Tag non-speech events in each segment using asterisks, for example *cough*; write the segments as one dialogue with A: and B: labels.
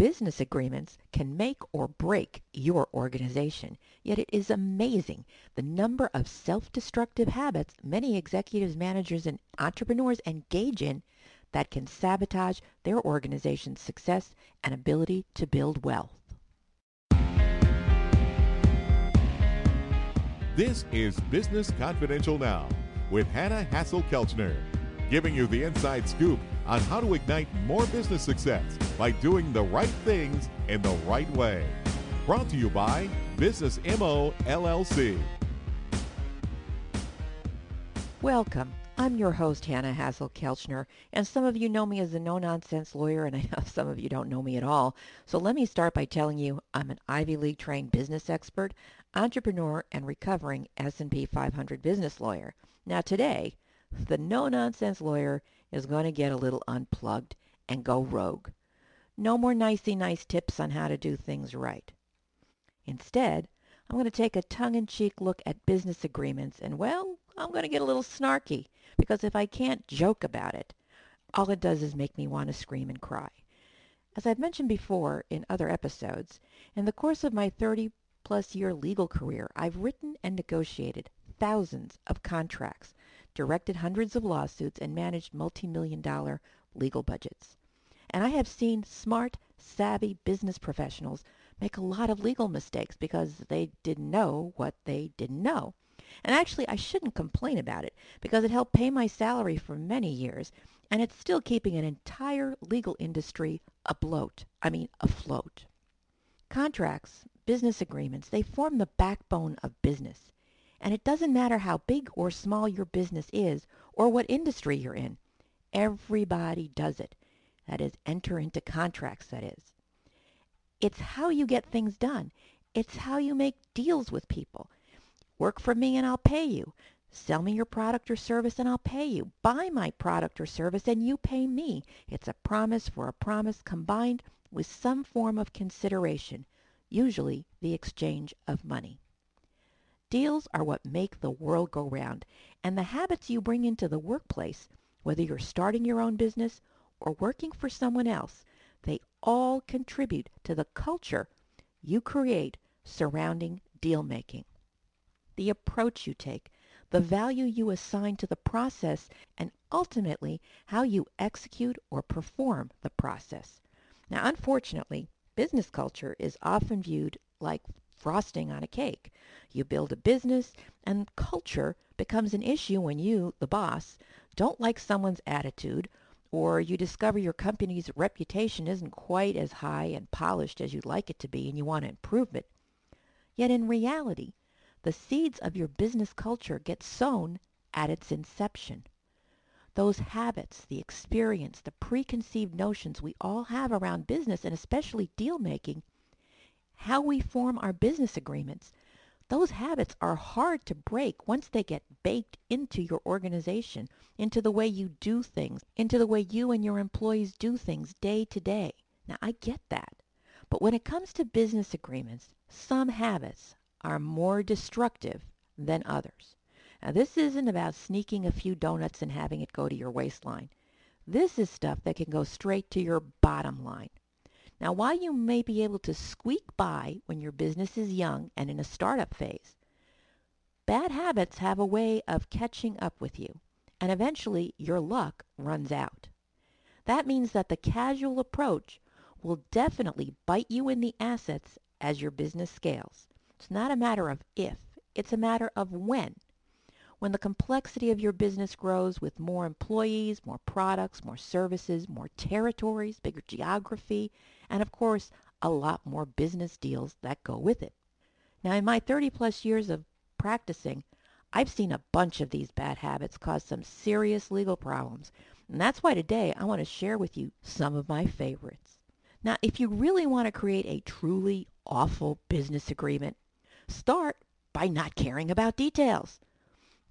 A: Business agreements can make or break your organization, yet it is amazing the number of self-destructive habits many executives, managers, and entrepreneurs engage in that can sabotage their organization's success and ability to build wealth.
B: This is Business Confidential Now with Hanna Hasl-Kelchner, giving you the inside scoop on how to ignite more business success by doing the right things in the right way. Brought to you by Business MO LLC.
A: Welcome. I'm your host, Hanna Hasl-Kelchner, and some of you know me as a no-nonsense lawyer, and I know *laughs* some of you don't know me at all. So let me start by telling you I'm an Ivy League trained business expert, entrepreneur, and recovering S&P 500 business lawyer. Now today, the no-nonsense lawyer is going to get a little unplugged and go rogue. No more nicey nice tips on how to do things right. Instead, I'm going to take a tongue-in-cheek look at business agreements and, well, I'm going to get a little snarky because if I can't joke about it, all it does is make me want to scream and cry. As I've mentioned before in other episodes, in the course of my 30 plus year legal career, I've written and negotiated thousands of contracts directed hundreds of lawsuits, and managed multi-million dollar legal budgets. And I have seen smart, savvy business professionals make a lot of legal mistakes because they didn't know what they didn't know. And actually, I shouldn't complain about it because it helped pay my salary for many years, and it's still keeping an entire legal industry afloat. I mean, afloat. Contracts, business agreements, they form the backbone of business. And it doesn't matter how big or small your business is or what industry you're in. Everybody does it. That is, enter into contracts, that is. It's how you get things done. It's how you make deals with people. Work for me and I'll pay you. Sell me your product or service and I'll pay you. Buy my product or service and you pay me. It's a promise for a promise combined with some form of consideration, usually the exchange of money. Deals are what make the world go round, and the habits you bring into the workplace, whether you're starting your own business or working for someone else, they all contribute to the culture you create surrounding deal making. The approach you take, the value you assign to the process, and ultimately how you execute or perform the process. Now, unfortunately, business culture is often viewed like frosting on a cake. You build a business, and culture becomes an issue when you, the boss, don't like someone's attitude, or you discover your company's reputation isn't quite as high and polished as you'd like it to be and you want to improve it. Yet in reality, the seeds of your business culture get sown at its inception. Those habits, the experience, the preconceived notions we all have around business and especially deal making how we form our business agreements, those habits are hard to break once they get baked into your organization, into the way you do things, into the way you and your employees do things day to day. Now, I get that. But when it comes to business agreements, some habits are more destructive than others. Now, this isn't about sneaking a few donuts and having it go to your waistline. This is stuff that can go straight to your bottom line. Now, while you may be able to squeak by when your business is young and in a startup phase, bad habits have a way of catching up with you, and eventually your luck runs out. That means that the casual approach will definitely bite you in the assets as your business scales. It's not a matter of if, it's a matter of when. When the complexity of your business grows with more employees, more products, more services, more territories, bigger geography, and of course, a lot more business deals that go with it. Now, in my 30 plus years of practicing, I've seen a bunch of these bad habits cause some serious legal problems, and that's why today I want to share with you some of my favorites. Now, if you really want to create a truly awful business agreement, start by not caring about details.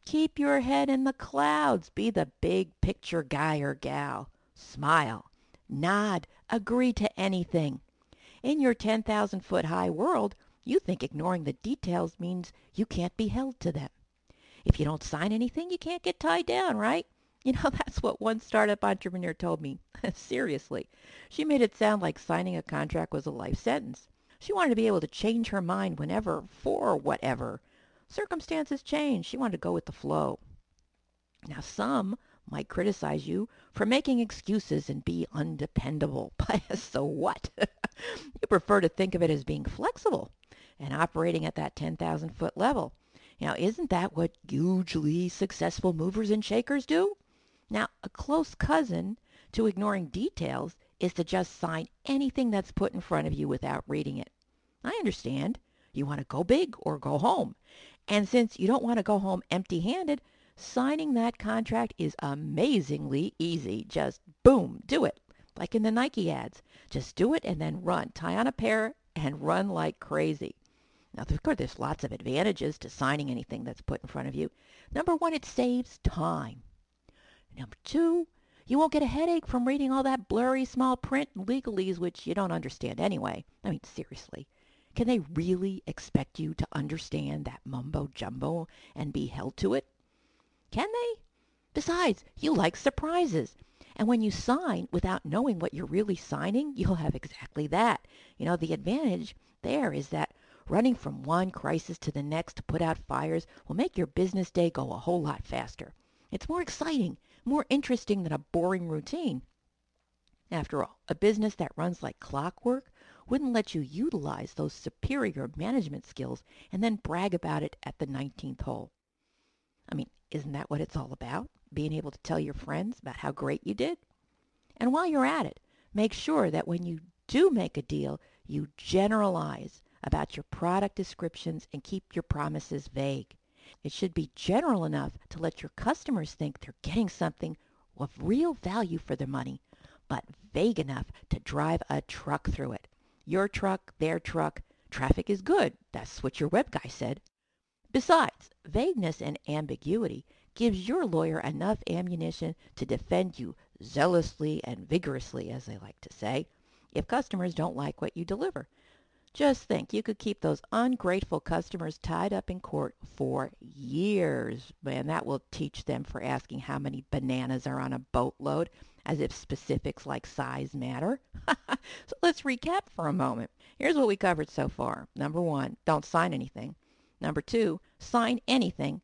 A: Keep your head in the clouds. Be the big picture guy or gal. Smile nod, agree to anything. In your 10,000 foot high world, you think ignoring the details means you can't be held to them. If you don't sign anything, you can't get tied down, right? You know, *laughs* that's what one startup entrepreneur told me. *laughs* Seriously. She made it sound like signing a contract was a life sentence. She wanted to be able to change her mind whenever, for whatever. Circumstances change. She wanted to go with the flow. Now, some might criticize you for making excuses and be undependable. *laughs* But so what? *laughs* you prefer to think of it as being flexible and operating at that 10,000 foot level. Now, isn't that what hugely successful movers and shakers do? Now, a close cousin to ignoring details is to just sign anything that's put in front of you without reading it. I understand. You want to go big or go home. And since you don't want to go home empty handed, signing that contract is amazingly easy. Just boom, do it. Like in the Nike ads. Just do it and then run. Tie on a pair and run like crazy. Now, of course, there's lots of advantages to signing anything that's put in front of you. Number one, it saves time. Number two, you won't get a headache from reading all that blurry small print and legalese which you don't understand anyway. I mean, seriously. Can they really expect you to understand that mumbo jumbo and be held to it? Can they? Besides, you like surprises. And when you sign without knowing what you're really signing, you'll have exactly that. You know, the advantage there is that Running from one crisis to the next to put out fires will make your business day go a whole lot faster. It's more exciting, more interesting than a boring routine. After all, a business that runs like clockwork wouldn't let you utilize those superior management skills and then brag about it at the 19th hole. I mean, isn't that what it's all about? Being able to tell your friends about how great you did? And while you're at it, make sure that when you do make a deal, you generalize about your product descriptions and keep your promises vague. It should be general enough to let your customers think they're getting something of real value for their money, but vague enough to drive a truck through it. Your truck, their truck, traffic is good. That's what your web guy said. Besides, vagueness and ambiguity gives your lawyer enough ammunition to defend you zealously and vigorously, as they like to say, if customers don't like what you deliver. Just think, you could keep those ungrateful customers tied up in court for years. And that will teach them for asking how many bananas are on a boatload, as if specifics like size matter. *laughs* so let's recap for a moment. Here's what we covered so far. Number one, don't sign anything. Number two, sign anything.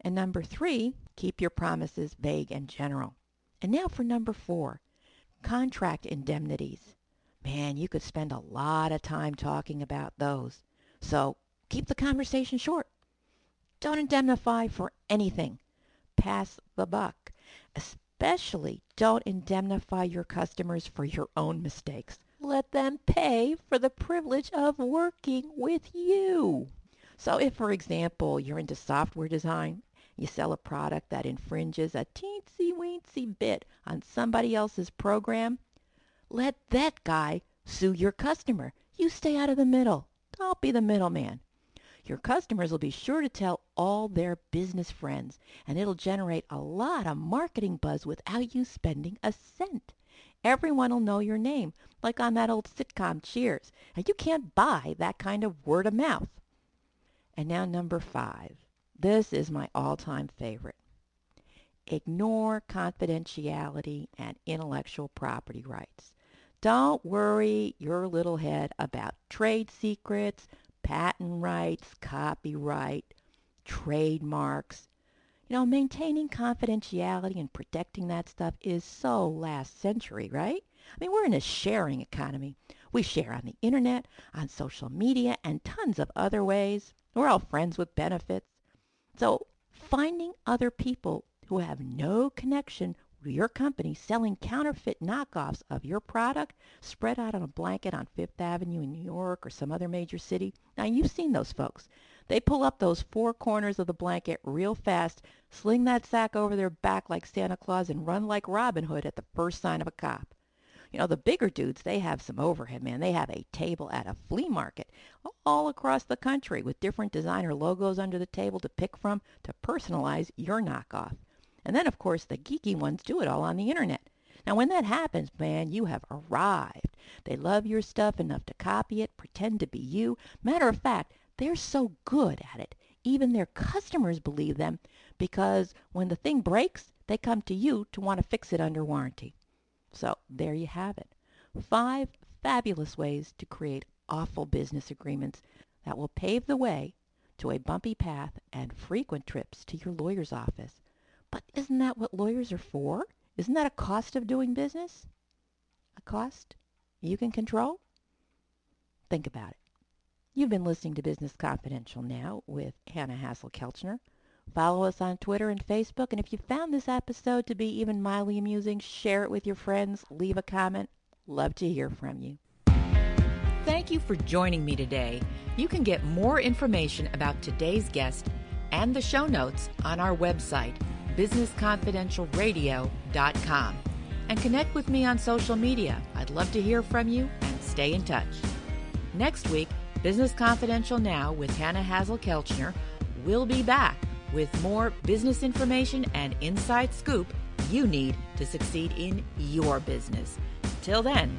A: And number three, keep your promises vague and general. And now for number four, contract indemnities. Man, you could spend a lot of time talking about those. So keep the conversation short. Don't indemnify for anything. Pass the buck. Especially don't indemnify your customers for your own mistakes. Let them pay for the privilege of working with you. So if, for example, you're into software design, you sell a product that infringes a teensy weensy bit on somebody else's program, let that guy sue your customer. You stay out of the middle. Don't be the middleman. Your customers will be sure to tell all their business friends, and it'll generate a lot of marketing buzz without you spending a cent. Everyone will know your name, like on that old sitcom Cheers, and you can't buy that kind of word of mouth. And now number five. This is my all-time favorite. Ignore confidentiality and intellectual property rights. Don't worry your little head about trade secrets, patent rights, copyright, trademarks. You know, maintaining confidentiality and protecting that stuff is so last century, right? I mean, we're in a sharing economy. We share on the internet, on social media, and tons of other ways. We're all friends with benefits. So finding other people who have no connection your company selling counterfeit knockoffs of your product spread out on a blanket on Fifth Avenue in New York or some other major city. Now, you've seen those folks. They pull up those four corners of the blanket real fast, sling that sack over their back like Santa Claus, and run like Robin Hood at the first sign of a cop. You know, the bigger dudes, they have some overhead, man. They have a table at a flea market all across the country with different designer logos under the table to pick from to personalize your knockoff. And then, of course, the geeky ones do it all on the internet. Now, when that happens, man, you have arrived. They love your stuff enough to copy it, pretend to be you. Matter of fact, they're so good at it, even their customers believe them because when the thing breaks, they come to you to want to fix it under warranty. So there you have it. Five fabulous ways to create awful business agreements that will pave the way to a bumpy path and frequent trips to your lawyer's office. Isn't that what lawyers are for? Isn't that a cost of doing business? A cost you can control? Think about it. You've been listening to Business Confidential now with Hanna Hasl-Kelchner. Follow us on Twitter and Facebook, and if you found this episode to be even mildly amusing, share it with your friends, leave a comment. Love to hear from you. Thank you for joining me today. You can get more information about today's guest and the show notes on our website, businessconfidentialradio.com. And connect with me on social media. I'd love to hear from you and stay in touch. Next week, Business Confidential Now with Hanna Hasl-Kelchner will be back with more business information and inside scoop you need to succeed in your business. Till then,